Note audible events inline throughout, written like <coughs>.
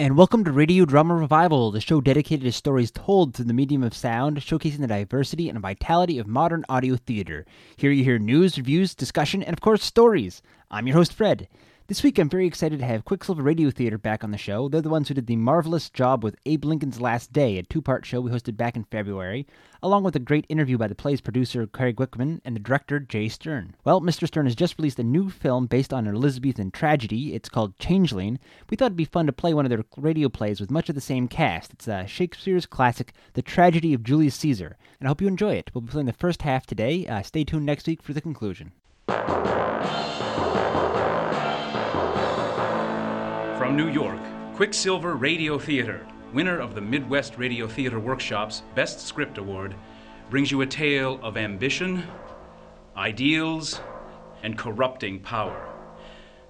And welcome to Radio Drama Revival, the show dedicated to stories told through the medium of sound, showcasing the diversity and vitality of modern audio theater. Here you hear news, reviews, discussion, and of course, stories. I'm your host, Fred. This week, I'm very excited to have Quicksilver Radio Theater back on the show. They're the ones who did the marvelous job with Abe Lincoln's Last Day, a two part show we hosted back in February, along with a great interview by the play's producer, Craig Wichman, and the director, Jay Stern. Well, Mr. Stern has just released a new film based on an Elizabethan tragedy. It's called Changeling. We thought it'd be fun to play one of their radio plays with much of the same cast. It's uh, Shakespeare's classic, The Tragedy of Julius Caesar, and I hope you enjoy it. We'll be playing the first half today. Uh, stay tuned next week for the conclusion. From New York, Quicksilver Radio Theater, winner of the Midwest Radio Theater Workshop's Best Script Award, brings you a tale of ambition, ideals, and corrupting power.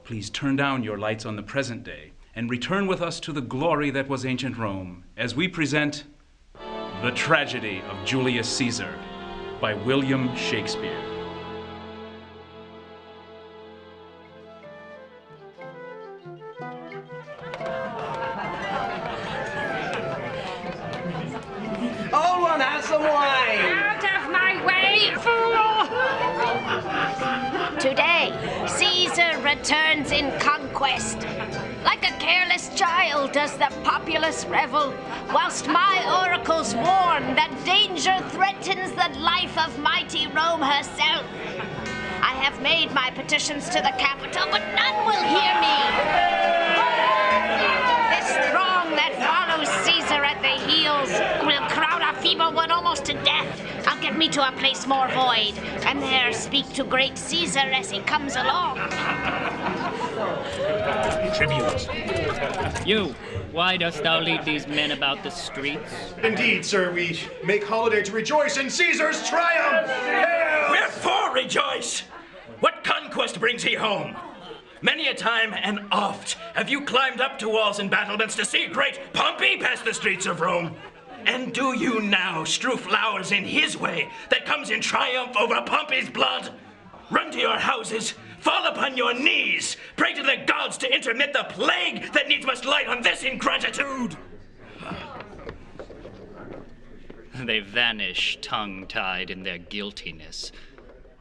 Please turn down your lights on the present day and return with us to the glory that was ancient Rome as we present The Tragedy of Julius Caesar by William Shakespeare. Revel, whilst my oracles warn that danger threatens the life of mighty Rome herself. I have made my petitions to the capital, but none will hear me. This throng that follows Caesar at the heels will crowd a feeble one almost to death. I'll get me to a place more void, and there speak to great Caesar as he comes along. Tribute. You, why dost thou lead these men about the streets? Indeed, sir, we make holiday to rejoice in Caesar's triumph. Hail! Wherefore rejoice? What conquest brings he home? Many a time and oft have you climbed up to walls and battlements to see great Pompey pass the streets of Rome. And do you now strew flowers in his way that comes in triumph over Pompey's blood? Run to your houses, fall upon your knees, pray to the gods to intermit the plague that needs must light on this ingratitude. They vanish tongue tied in their guiltiness.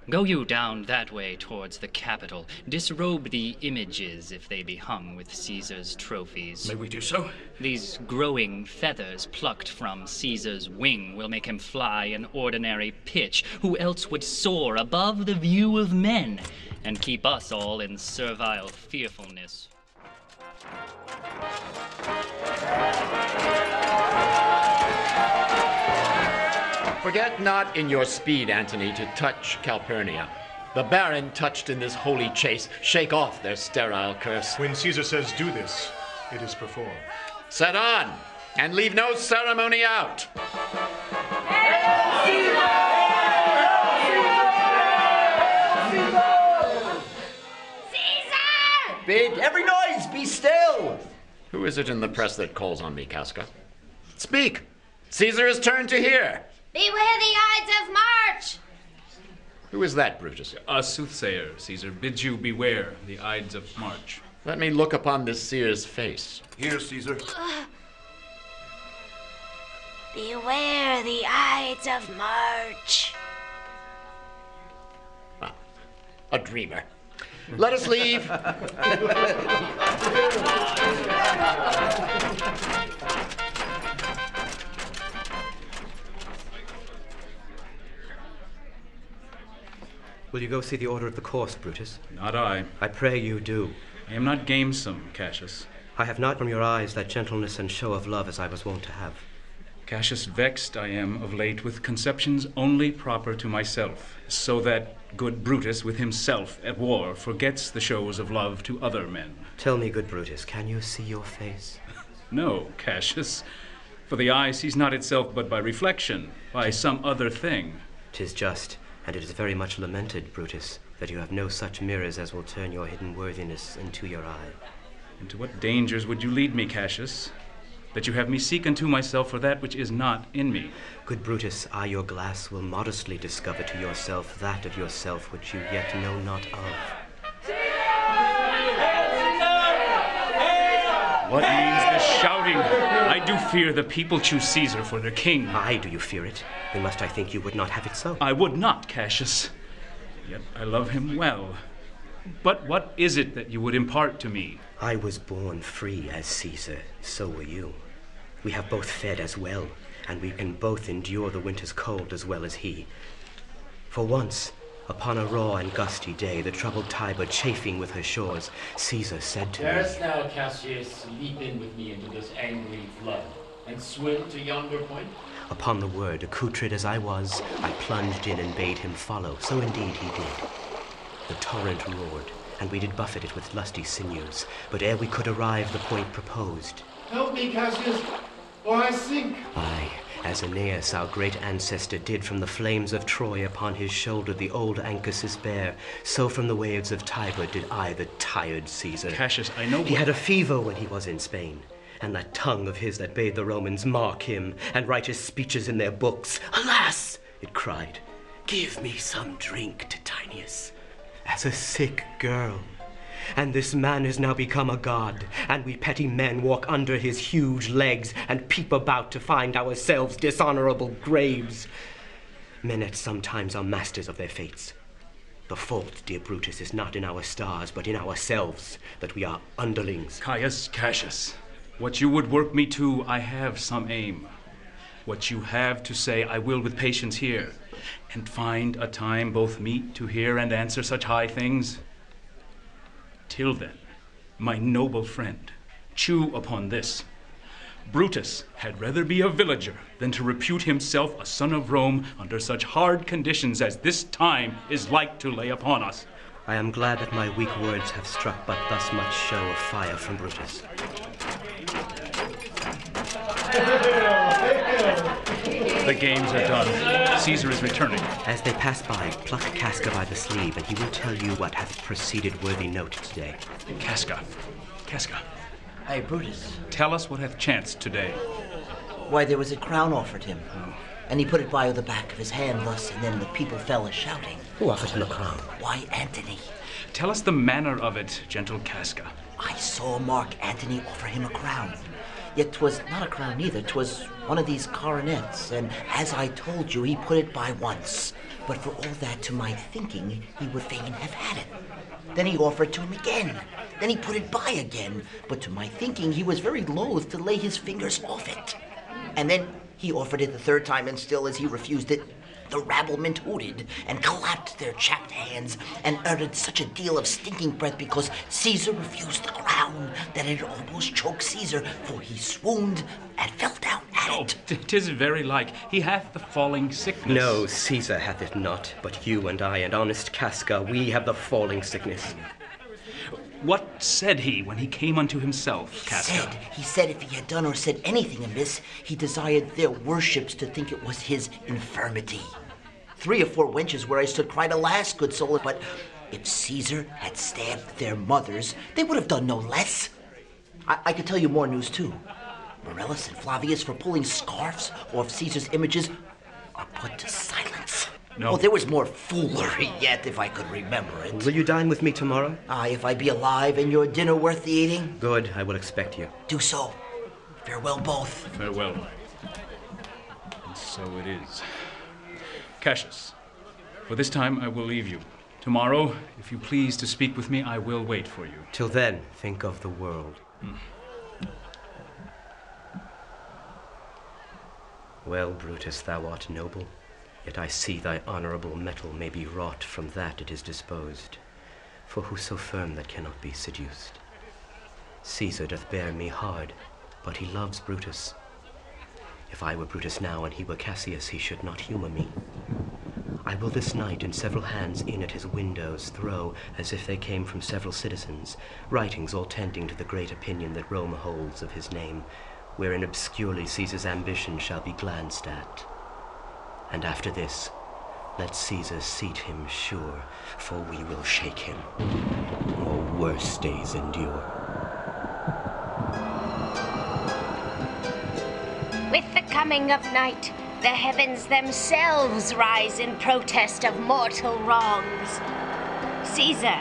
Go you down that way towards the Capitol. Disrobe the images if they be hung with Caesar's trophies. May we do so? These growing feathers plucked from Caesar's wing will make him fly an ordinary pitch, who else would soar above the view of men and keep us all in servile fearfulness. Forget not in your speed, Antony, to touch Calpurnia. The barren, touched in this holy chase, shake off their sterile curse. When Caesar says do this, it is performed. Set on, and leave no ceremony out. Bid every noise be still. Who is it in the press that calls on me, Casca? Speak! Caesar is turned to hear. Beware the Ides of March! Who is that, Brutus? A soothsayer, Caesar, bids you beware the Ides of March. Let me look upon this seer's face. Here, Caesar. Beware the Ides of March. Ah, a dreamer. Let us leave. Will you go see the order of the course, Brutus? Not I. I pray you do. I am not gamesome, Cassius. I have not from your eyes that gentleness and show of love as I was wont to have. Cassius, vexed I am of late with conceptions only proper to myself, so that good Brutus with himself at war forgets the shows of love to other men. Tell me, good Brutus, can you see your face? <laughs> No, Cassius, for the eye sees not itself but by reflection, by some other thing. Tis just, and it is very much lamented, Brutus, that you have no such mirrors as will turn your hidden worthiness into your eye. Into what dangers would you lead me, Cassius? That you have me seek unto myself for that which is not in me. Good Brutus, I, your glass, will modestly discover to yourself that of yourself which you yet know not of. What means this shouting. I do fear the people choose Caesar for their king. Why do you fear it? Then must I think you would not have it so? I would not, Cassius. Yet I love him well. But what is it that you would impart to me? I was born free as Caesar, so were you. We have both fed as well, and we can both endure the winter's cold as well as he. For once, upon a raw and gusty day, the troubled Tiber chafing with her shores, Caesar said to Darest me, thou, Cassius, leap in with me into this angry flood, and swim to yonder point? Upon the word, accoutred as I was, I plunged in and bade him follow. So indeed he did. The torrent roared, and we did buffet it with lusty sinews. But ere we could arrive the point proposed, Help me, Cassius, or I sink. Aye, as Aeneas, our great ancestor, did from the flames of Troy upon his shoulder the old Anchises bear, so from the waves of Tiber did I the tired Caesar. Cassius, I know He what- had a fever when he was in Spain, and that tongue of his that bade the Romans mark him and write his speeches in their books. Alas, it cried, give me some drink, Titinius, as a sick girl. And this man has now become a god, and we petty men walk under his huge legs and peep about to find ourselves dishonorable graves. Men at sometimes are masters of their fates. The fault, dear Brutus, is not in our stars, but in ourselves, that we are underlings. Caius Cassius, what you would work me to, I have some aim. What you have to say, I will with patience hear, and find a time both meet to hear and answer such high things. Till then, my noble friend, chew upon this. Brutus had rather be a villager than to repute himself a son of Rome under such hard conditions as this time is like to lay upon us. I am glad that my weak words have struck but thus much show of fire from Brutus. The games are done. Caesar is returning. As they pass by, pluck Casca by the sleeve, and he will tell you what hath proceeded worthy note today. Casca. Casca. Hey, Brutus. Tell us what hath chanced today. Why, there was a crown offered him. And he put it by the back of his hand thus, and then the people fell a shouting. Who offered him a crown? Why, Antony. Tell us the manner of it, gentle Casca. I saw Mark Antony offer him a crown. Yet 'twas not a crown either, 'twas one of these coronets, and as I told you, he put it by once. But for all that, to my thinking, he would fain have had it. Then he offered to him again. Then he put it by again. But to my thinking, he was very loath to lay his fingers off it. And then he offered it the third time, and still as he refused it, the rabblement hooted and clapped their chapped hands and uttered such a deal of stinking breath because Caesar refused the crown that it almost choked Caesar, for he swooned and fell down at oh, it. T- Tis very like. He hath the falling sickness. No, Caesar hath it not, but you and I and honest Casca, we have the falling sickness. What said he when he came unto himself, Casca? Said, he said if he had done or said anything amiss, he desired their worships to think it was his infirmity. Three or four wenches where I stood cried, Alas, good soul, but if Caesar had stabbed their mothers, they would have done no less. I, I could tell you more news too. Marullus and Flavius for pulling scarfs off Caesar's images are put to silence. No. Oh, there was more foolery <laughs> yet, if I could remember it. Will you dine with me tomorrow? Aye, if I be alive and your dinner worth the eating, Good, I will expect you. do so. Farewell, both. Farewell. And so it is. Cassius, for this time I will leave you. Tomorrow, if you please to speak with me, I will wait for you. Till then, think of the world. Hmm. Well, Brutus, thou art noble, yet I see thy honorable metal may be wrought from that it is disposed. For who so firm that cannot be seduced? Caesar doth bear me hard, but he loves Brutus. If I were Brutus now and he were Cassius, he should not humor me. I will this night in several hands in at his windows throw, as if they came from several citizens, writings all tending to the great opinion that Rome holds of his name, wherein obscurely Caesar's ambition shall be glanced at. And after this, let Caesar seat him sure, for we will shake him, or worse days endure. With the coming of night, the heavens themselves rise in protest of mortal wrongs. Caesar,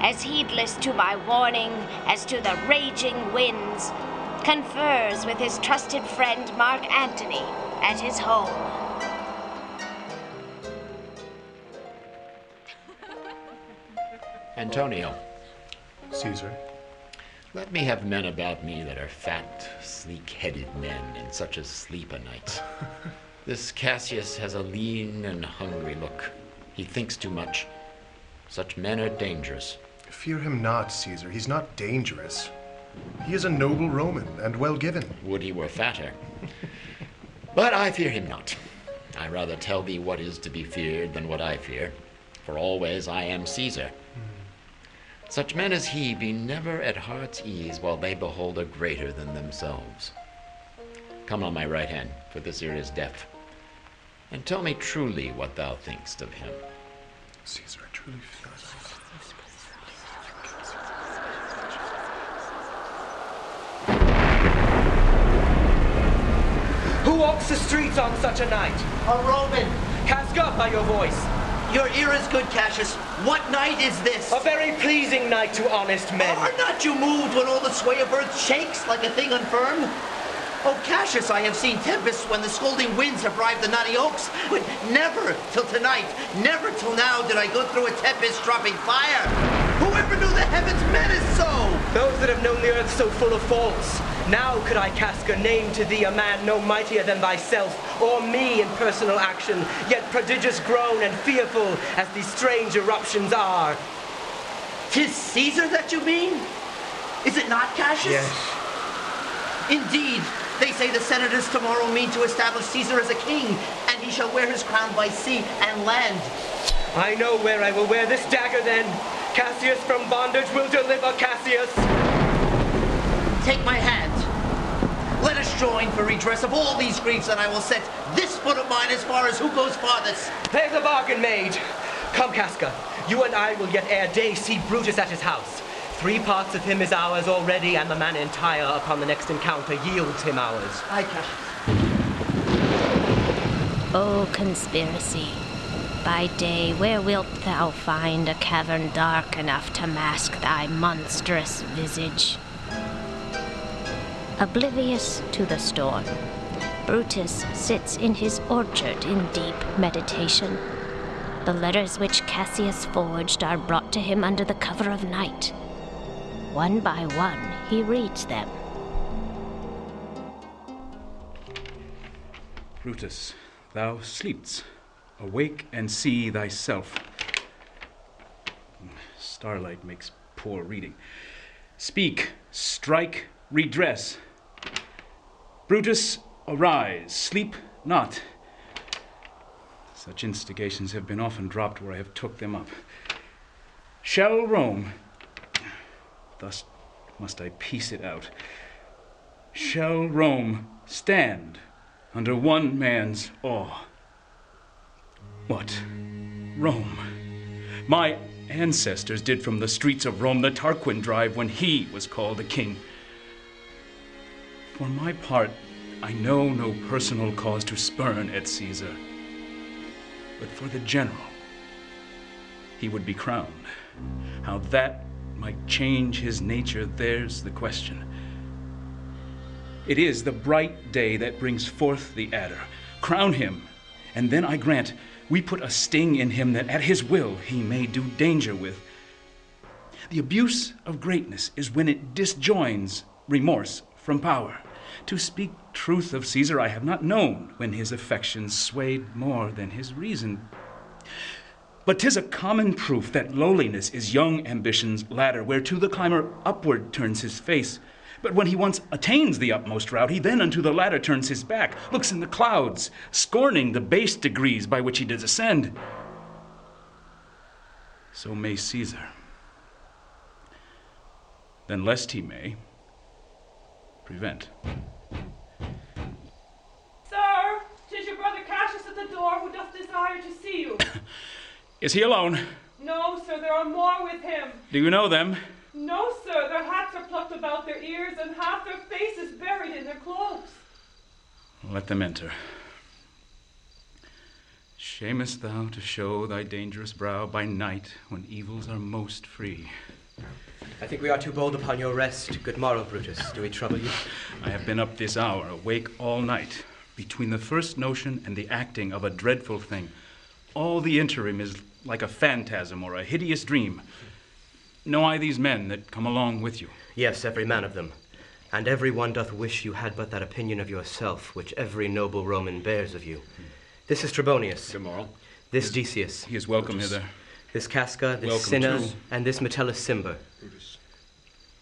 as heedless to my warning as to the raging winds, confers with his trusted friend Mark Antony at his home. Antonio, Caesar. let me have men about me that are fat, sleek headed men in such a sleep o' nights. <laughs> this Cassius has a lean and hungry look. He thinks too much. Such men are dangerous. Fear him not, Caesar. He's not dangerous. He is a noble Roman and well given. Would he were fatter. <laughs> but I fear him not. I rather tell thee what is to be feared than what I fear, for always I am Caesar. Such men as he be never at heart's ease while they behold a greater than themselves. Come on my right hand, for this ear is deaf, and tell me truly what thou thinkst of him. Caesar, I truly feel Who walks the streets on such a night? A Roman. Casca by your voice. Your ear is good, Cassius. What night is this? A very pleasing night to honest men. Are not you moved when all the sway of earth shakes like a thing unfirm? Oh, Cassius, I have seen tempests when the scolding winds have rived the knotty oaks, but never till tonight, never till now did I go through a tempest dropping fire. Whoever knew the heavens menace so? Those that have known the earth so full of faults. Now could I cast a name to thee, a man no mightier than thyself, or me in personal action, yet prodigious grown and fearful as these strange eruptions are. Tis Caesar that you mean? Is it not, Cassius? Yes. Indeed, they say the senators tomorrow mean to establish Caesar as a king, and he shall wear his crown by sea and land. I know where I will wear this dagger then. Cassius from bondage will deliver Cassius. Take my hand. Let us join for redress of all these griefs, and I will set this foot of mine as far as who goes farthest. There's a bargain made. Come, Casca. You and I will yet ere day see Brutus at his house. Three parts of him is ours already, and the man entire upon the next encounter yields him ours. I Cassius. O conspiracy, by day where wilt thou find a cavern dark enough to mask thy monstrous visage? Oblivious to the storm, Brutus sits in his orchard in deep meditation. The letters which Cassius forged are brought to him under the cover of night. One by one, he reads them. Brutus, thou sleepst. Awake and see thyself. Starlight makes poor reading. Speak, strike, redress. Brutus, arise, sleep not. Such instigations have been often dropped where I have took them up. Shall Rome, thus must I piece it out, shall Rome stand under one man's awe? What? Rome. My ancestors did from the streets of Rome the Tarquin drive when he was called a king. For my part, I know no personal cause to spurn at Caesar. But for the general, he would be crowned. How that might change his nature, there's the question. It is the bright day that brings forth the adder. Crown him, and then I grant we put a sting in him that at his will he may do danger with. The abuse of greatness is when it disjoins remorse from power. To speak truth of Caesar, I have not known when his affections swayed more than his reason. But 'tis a common proof that lowliness is young ambition's ladder, whereto the climber upward turns his face. But when he once attains the utmost route, he then unto the ladder turns his back, looks in the clouds, scorning the base degrees by which he did ascend. So may Caesar. Then, lest he may, prevent. Sir, tis your brother Cassius at the door who doth desire to see you. <coughs> Is he alone? no, sir, there are more with him. Do you know them? No, sir, their hats are plucked about their ears and half their faces buried in their cloaks. Let them enter. Shamest thou to show thy dangerous brow by night when evils are most free? I think we are too bold upon your rest. Good morrow, Brutus. Do we trouble you? I have been up this hour, awake all night, between the first notion and the acting of a dreadful thing. All the interim is like a phantasm or a hideous dream. Know I these men that come along with you? Yes, every man of them. And every one doth wish you had but that opinion of yourself which every noble Roman bears of you. This is Trebonius. Good morrow. This Decius. He is welcome Brutus. hither. This Casca, this Welcome Cinna, too. and this Metellus Cimber.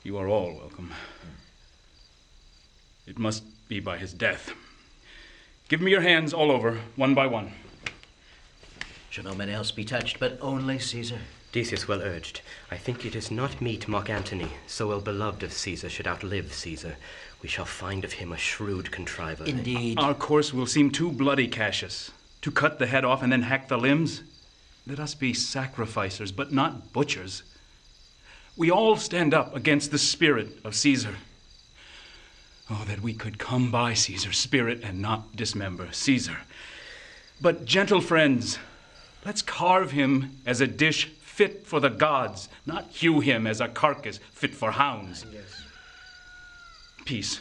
You are all welcome. It must be by his death. Give me your hands all over, one by one. Shall no man else be touched, but only Caesar? Decius well urged. I think it is not meet Mark Antony, so well beloved of Caesar, should outlive Caesar. We shall find of him a shrewd contriver. Indeed. Our course will seem too bloody, Cassius. To cut the head off and then hack the limbs? Let us be sacrificers, but not butchers. We all stand up against the spirit of Caesar. Oh, that we could come by Caesar's spirit and not dismember Caesar. But, gentle friends, let's carve him as a dish fit for the gods, not hew him as a carcass fit for hounds. Peace.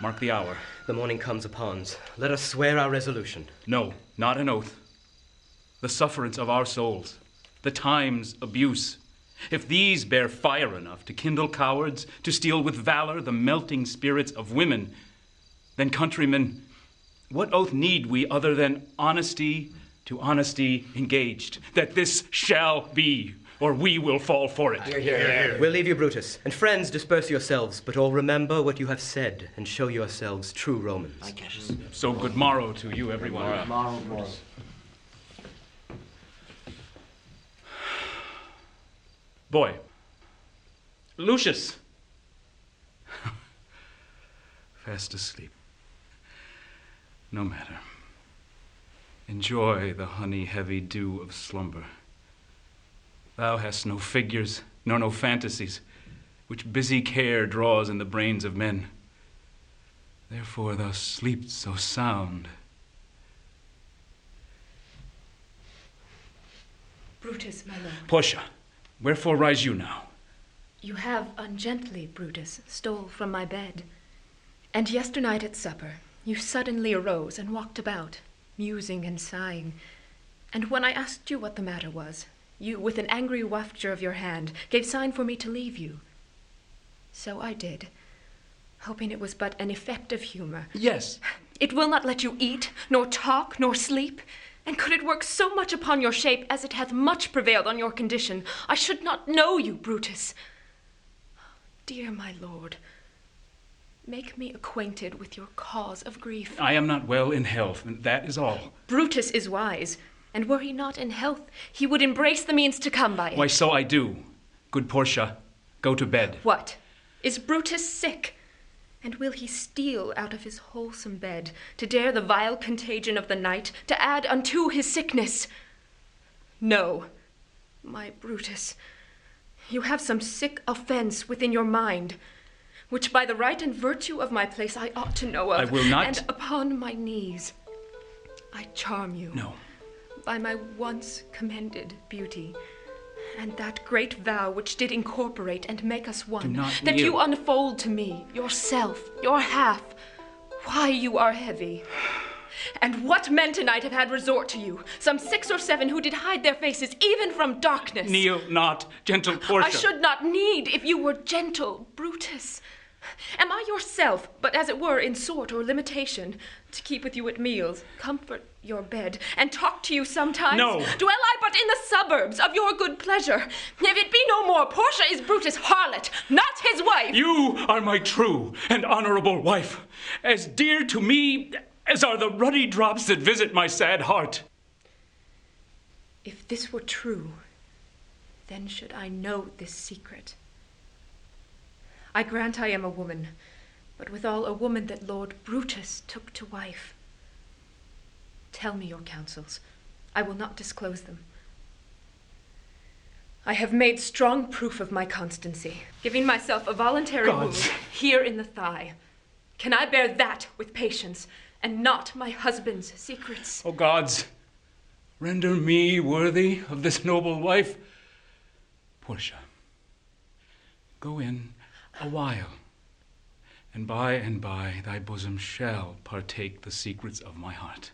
Mark the hour. The morning comes upon's. Let us swear our resolution. No, not an oath. The sufferance of our souls, the time's abuse. If these bear fire enough to kindle cowards, to steal with valor the melting spirits of women, then, countrymen, what oath need we other than honesty to honesty engaged? That this shall be, or we will fall for it. We'll leave you, Brutus. And friends, disperse yourselves, but all remember what you have said, and show yourselves true Romans. So good morrow to you, everyone. Morrow, morrow. Boy. Lucius. <laughs> Fast asleep. No matter. Enjoy the honey heavy dew of slumber. Thou hast no figures, nor no fantasies, which busy care draws in the brains of men. Therefore thou sleepst so sound. Brutus, my lord. Portia, wherefore rise you now? You have ungently, Brutus, stole from my bed. And yesternight at supper, you suddenly arose and walked about, musing and sighing. And when I asked you what the matter was, you, with an angry wafture of your hand, gave sign for me to leave you. So I did, hoping it was but an effect of humor. Yes. It will not let you eat, nor talk, nor sleep. And could it work so much upon your shape as it hath much prevailed on your condition, I should not know you, Brutus. Dear my lord, make me acquainted with your cause of grief. I am not well in health, and that is all. Brutus is wise, and were he not in health, he would embrace the means to come by it. Why, so I do. Good Portia, go to bed. What? Is Brutus sick? And will he steal out of his wholesome bed to dare the vile contagion of the night, to add unto his sickness? No, my Brutus, you have some sick offense within your mind, which by the right and virtue of my place I ought to know of. I will not- And upon my knees, I charm you. No. By my once commended beauty, and that great vow which did incorporate and make us one, that kneel. you unfold to me yourself, your half, why you are heavy. And what men tonight have had resort to you? Some six or seven who did hide their faces even from darkness. Kneel not, gentle Portia. I should not need if you were gentle, Brutus. Am I yourself, but as it were in sort or limitation, to keep with you at meals, comfort your bed, and talk to you sometimes? No. Dwell I but in the suburbs of your good pleasure? If it be no more, Portia is Brutus' harlot, not his wife. You are my true and honorable wife, as dear to me as are the ruddy drops that visit my sad heart. If this were true, then should I know this secret. I grant I am a woman, but withal a woman that Lord Brutus took to wife. Tell me your counsels. I will not disclose them. I have made strong proof of my constancy, giving myself a voluntary Gods. wound here in the thigh. Can I bear that with patience, and not my husband's secrets? O gods, render me worthy of this noble wife. Portia, go in a while, and by and by thy bosom shall partake the secrets of my heart.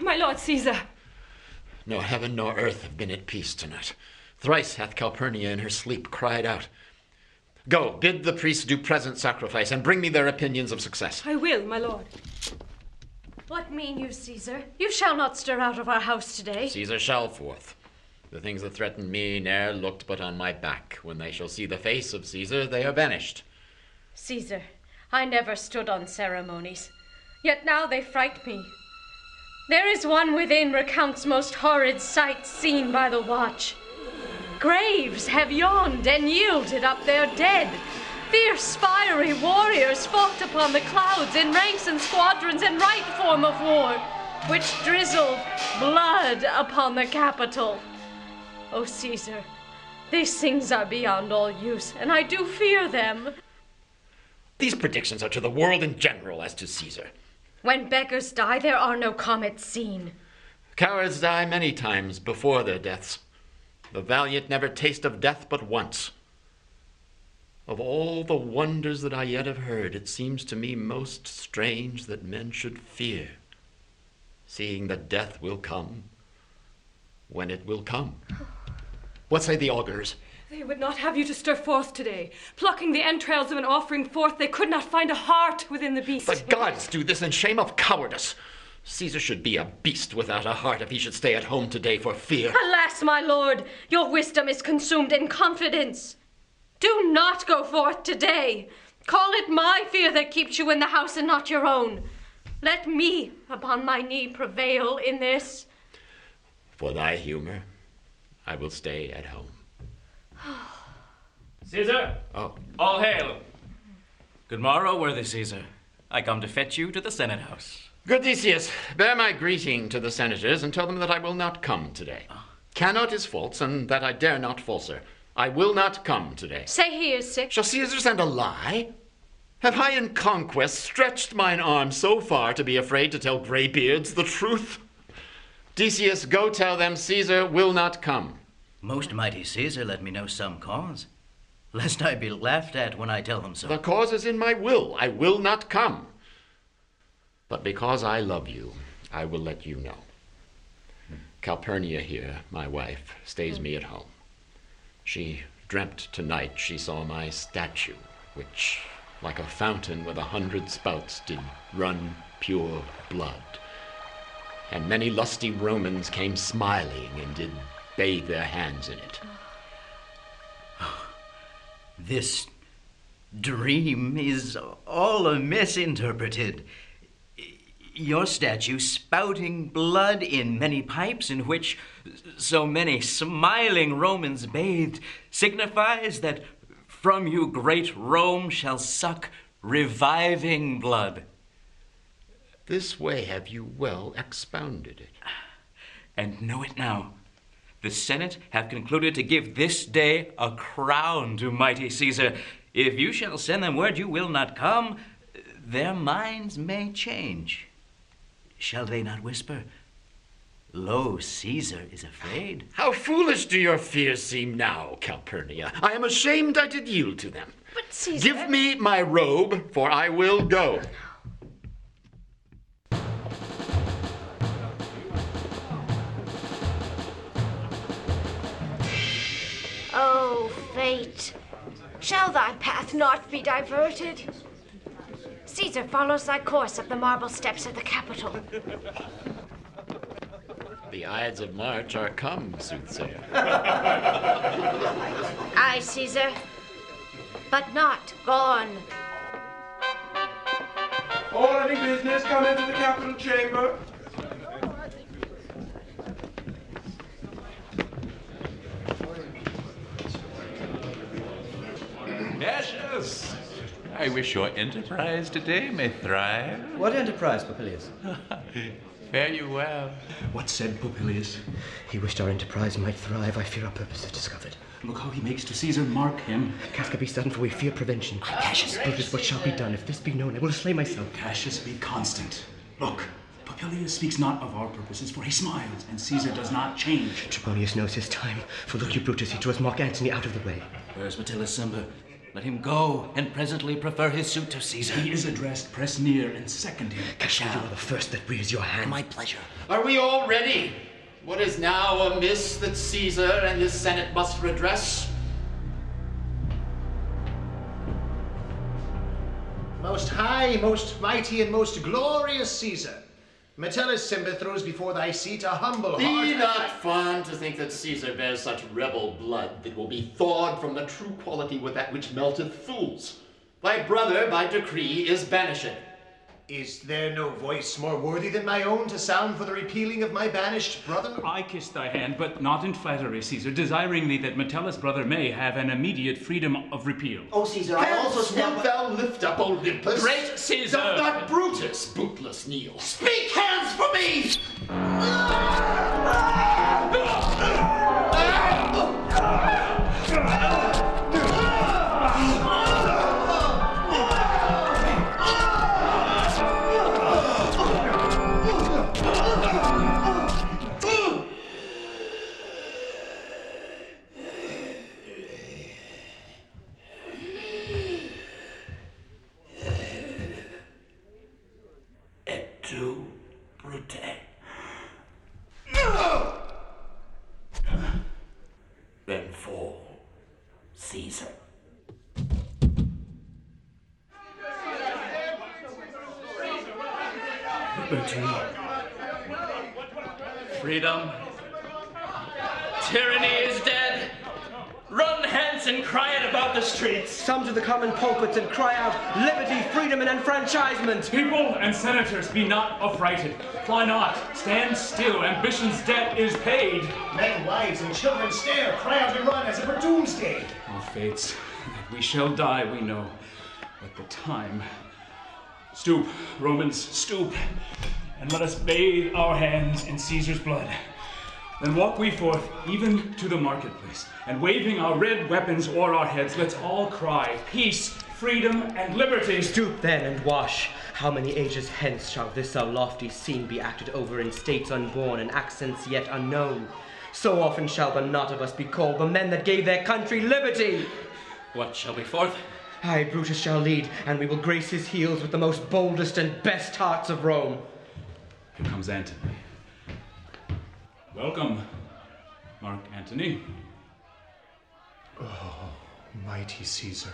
My lord Caesar. No heaven nor earth have been at peace tonight. Thrice hath Calpurnia in her sleep cried out. Go, bid the priests do present sacrifice, and bring me their opinions of success. I will, my lord. What mean you, Caesar? You shall not stir out of our house today. Caesar shall forth. The things that threatened me ne'er looked but on my back. When they shall see the face of Caesar, they are banished. Caesar, I never stood on ceremonies, yet now they fright me. There is one within recounts most horrid sights seen by the watch. Graves have yawned and yielded up their dead. Fierce, fiery warriors fought upon the clouds in ranks and squadrons in right form of war, which drizzled blood upon the Capitol. O oh, Caesar, these things are beyond all use, and I do fear them. These predictions are to the world in general as to Caesar. When beggars die, there are no comets seen. Cowards die many times before their deaths. The valiant never taste of death but once. Of all the wonders that I yet have heard, it seems to me most strange that men should fear, seeing that death will come when it will come. What say the augurs? They would not have you to stir forth today. Plucking the entrails of an offering forth, they could not find a heart within the beast. The gods do this in shame of cowardice. Caesar should be a beast without a heart if he should stay at home today for fear. Alas, my lord, your wisdom is consumed in confidence. Do not go forth today. Call it my fear that keeps you in the house and not your own. Let me, upon my knee, prevail in this. For thy humor, I will stay at home. <sighs> Caesar! Oh. All hail! Good morrow, worthy Caesar. I come to fetch you to the Senate House. Good Decius, bear my greeting to the senators and tell them that I will not come today. Ah. Cannot is false, and that I dare not falser. I will not come today. Say he is sick. Shall Caesar send a lie? Have I in conquest stretched mine arm so far to be afraid to tell greybeards the truth? Decius, go tell them Caesar will not come. Most mighty Caesar, let me know some cause, lest I be laughed at when I tell them so. The cause is in my will. I will not come. But because I love you, I will let you know. Calpurnia here, my wife, stays me at home. She dreamt tonight she saw my statue, which, like a fountain with a hundred spouts, did run pure blood. And many lusty Romans came smiling and did bathe their hands in it. This dream is all misinterpreted. Your statue spouting blood in many pipes in which so many smiling Romans bathed signifies that from you great Rome shall suck reviving blood. This way have you well expounded it. And know it now. The Senate have concluded to give this day a crown to mighty Caesar. If you shall send them word you will not come, their minds may change. Shall they not whisper, Lo, Caesar is afraid? How foolish do your fears seem now, Calpurnia. I am ashamed I did yield to them. But Caesar. Give me my robe, for I will go. Oh, fate, shall thy path not be diverted? Caesar follows thy course up the marble steps of the Capitol. The Ides of March are come, soothsayer. <laughs> Aye, Caesar, but not gone. All any business come into the Capitol chamber. I wish your enterprise today may thrive. What enterprise, Popilius? <laughs> Fare you well. What said Popilius? He wished our enterprise might thrive. I fear our purpose is discovered. Look how he makes to Caesar. Mark him. Casca be sudden, for we fear prevention. Cassius, Brutus, what shall be done? If this be known, I will slay myself. Cassius, be constant. Look, Popilius speaks not of our purposes, for he smiles, and Caesar does not change. Trebonius knows his time. For look you, Brutus, he draws Mark Antony out of the way. Where's Metellus Cimber? Let him go, and presently prefer his suit to Caesar. He is addressed. Press near and second him. Cassius, you are the first that rears your hand. My pleasure. Are we all ready? What is now amiss that Caesar and his Senate must redress? Most high, most mighty, and most glorious Caesar, Metellus Cimber throws before thy seat a humble Be heart. not fond to think that Caesar bears such rebel blood that will be thawed from the true quality with that which melteth fools. Thy brother, by decree, is banished. Is there no voice more worthy than my own to sound for the repealing of my banished brother? I kiss thy hand, but not in flattery, Caesar, desiring thee that Metellus' brother may have an immediate freedom of repeal. Oh, Caesar, I also Hence step wilt thou lift up Olympus? Great Caesar! Doth not Brutus bootless kneel? Speak hands for me! Ah! Be not affrighted. Why not? Stand still. Ambition's debt is paid. Men, wives, and children stare, cry out and run as if for doomsday. O fates, that we shall die, we know. But the time. Stoop, Romans, stoop, and let us bathe our hands in Caesar's blood. Then walk we forth, even to the marketplace, and waving our red weapons o'er our heads, let's all cry, Peace, freedom, and liberty. Stoop then and wash. How many ages hence shall this our lofty scene be acted over in states unborn and accents yet unknown? So often shall the knot of us be called the men that gave their country liberty. What shall be forth? I, Brutus, shall lead, and we will grace his heels with the most boldest and best hearts of Rome. Here comes Antony. Welcome, Mark Antony. Oh, mighty Caesar,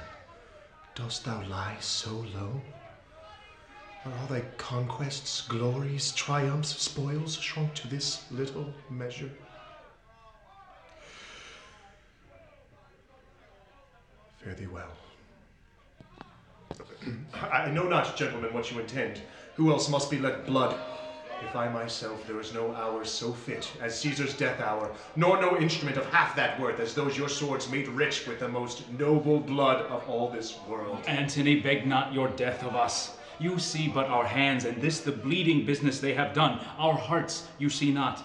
dost thou lie so low? Are all thy conquests, glories, triumphs, spoils shrunk to this little measure? Fare thee well. <clears throat> I know not, gentlemen, what you intend. Who else must be let blood? If I myself, there is no hour so fit as Caesar's death hour, nor no instrument of half that worth as those your swords made rich with the most noble blood of all this world. Antony, beg not your death of us. You see but our hands, and this the bleeding business they have done. Our hearts you see not.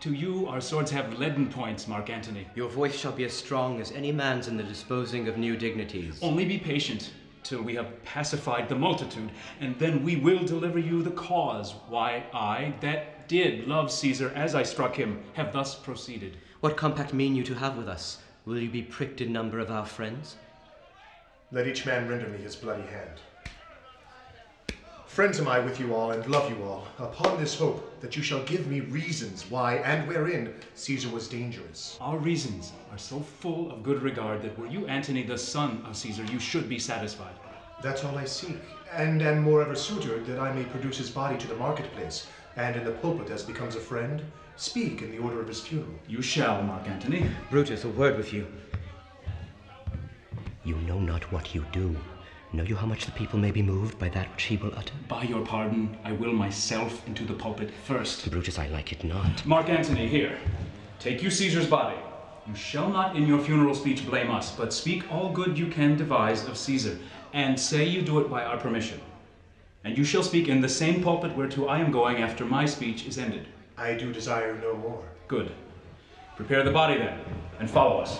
To you our swords have leaden points, Mark Antony. Your voice shall be as strong as any man's in the disposing of new dignities. Only be patient till we have pacified the multitude, and then we will deliver you the cause why I, that did love Caesar as I struck him, have thus proceeded. What compact mean you to have with us? Will you be pricked in number of our friends? Let each man render me his bloody hand. Friends am I with you all, and love you all, upon this hope that you shall give me reasons why and wherein Caesar was dangerous. Our reasons are so full of good regard that were you Antony the son of Caesar, you should be satisfied. That's all I seek, and am moreover suitored that I may produce his body to the marketplace, and in the pulpit as becomes a friend, speak in the order of his funeral. You shall, Mark Antony. Brutus, a word with you. You know not what you do. Know you how much the people may be moved by that which he will utter? By your pardon, I will myself into the pulpit first. Brutus, I like it not. Mark Antony, here. Take you Caesar's body. You shall not in your funeral speech blame us, but speak all good you can devise of Caesar, and say you do it by our permission. and you shall speak in the same pulpit whereto I am going after my speech is ended. I do desire no more. Good. Prepare the body then, and follow us.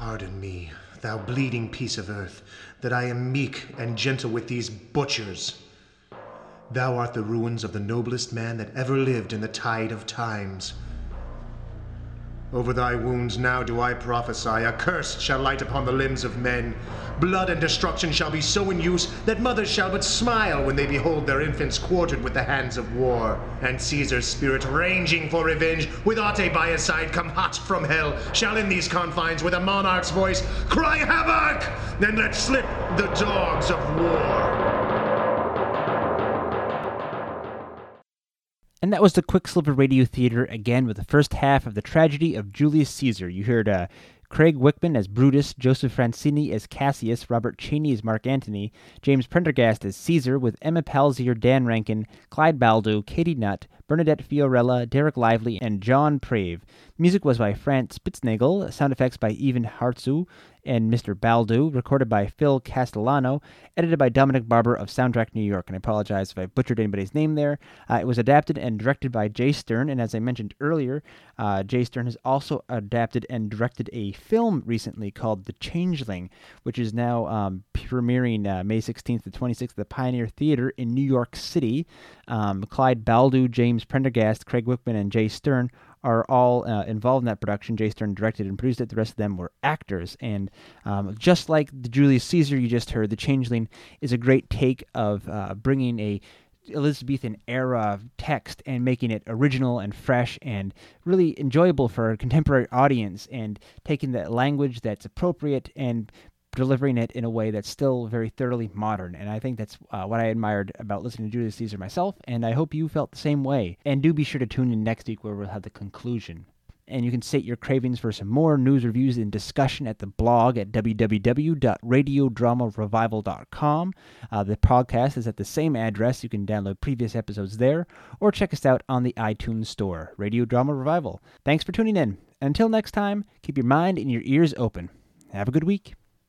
Pardon me, thou bleeding piece of earth, that I am meek and gentle with these butchers. Thou art the ruins of the noblest man that ever lived in the tide of times. Over thy wounds now do I prophesy, a curse shall light upon the limbs of men. Blood and destruction shall be so in use that mothers shall but smile when they behold their infants quartered with the hands of war. And Caesar's spirit, ranging for revenge, with Ate by his side, come hot from hell, shall in these confines, with a monarch's voice, cry havoc, Then let slip the dogs of war. And that was the Quicksilver Radio Theater again with the first half of the tragedy of Julius Caesar. You heard uh, Craig Wichman as Brutus, Joseph Francini as Cassius, Robert Cheney as Mark Antony, James Prendergast as Caesar, with Emma Palzier, Dan Rankin, Clyde Baldo, Katie Nutt, Bernadette Fiorella, Derek Lively, and John Prave. Music was by Franz Spitznagel, sound effects by Ivan Hartzu, and Mr. Baldo, recorded by Phil Castellano, edited by Dominic Barber of Soundtrack New York. And I apologize if I butchered anybody's name there. Uh, it was adapted and directed by Jay Stern, and as I mentioned earlier, uh, Jay Stern has also adapted and directed a film recently called The Changeling, which is now um, premiering uh, May 16th to 26th at the Pioneer Theater in New York City. Um, Clyde Baldo, James Prendergast, Craig Wichman, and Jay Stern are all uh, involved in that production. Jay Stern directed and produced it. The rest of them were actors. And um, just like the Julius Caesar you just heard, The Changeling is a great take of uh, bringing a Elizabethan era text and making it original and fresh and really enjoyable for a contemporary audience and taking the language that's appropriate and delivering it in a way that's still very thoroughly modern. And I think that's uh, what I admired about listening to Julius Caesar myself, and I hope you felt the same way. And do be sure to tune in next week where we'll have the conclusion. And you can state your cravings for some more news reviews and discussion at the blog at www.radiodramarevival.com. Uh, the podcast is at the same address. You can download previous episodes there or check us out on the iTunes Store, Radio Drama Revival. Thanks for tuning in. Until next time, keep your mind and your ears open. Have a good week.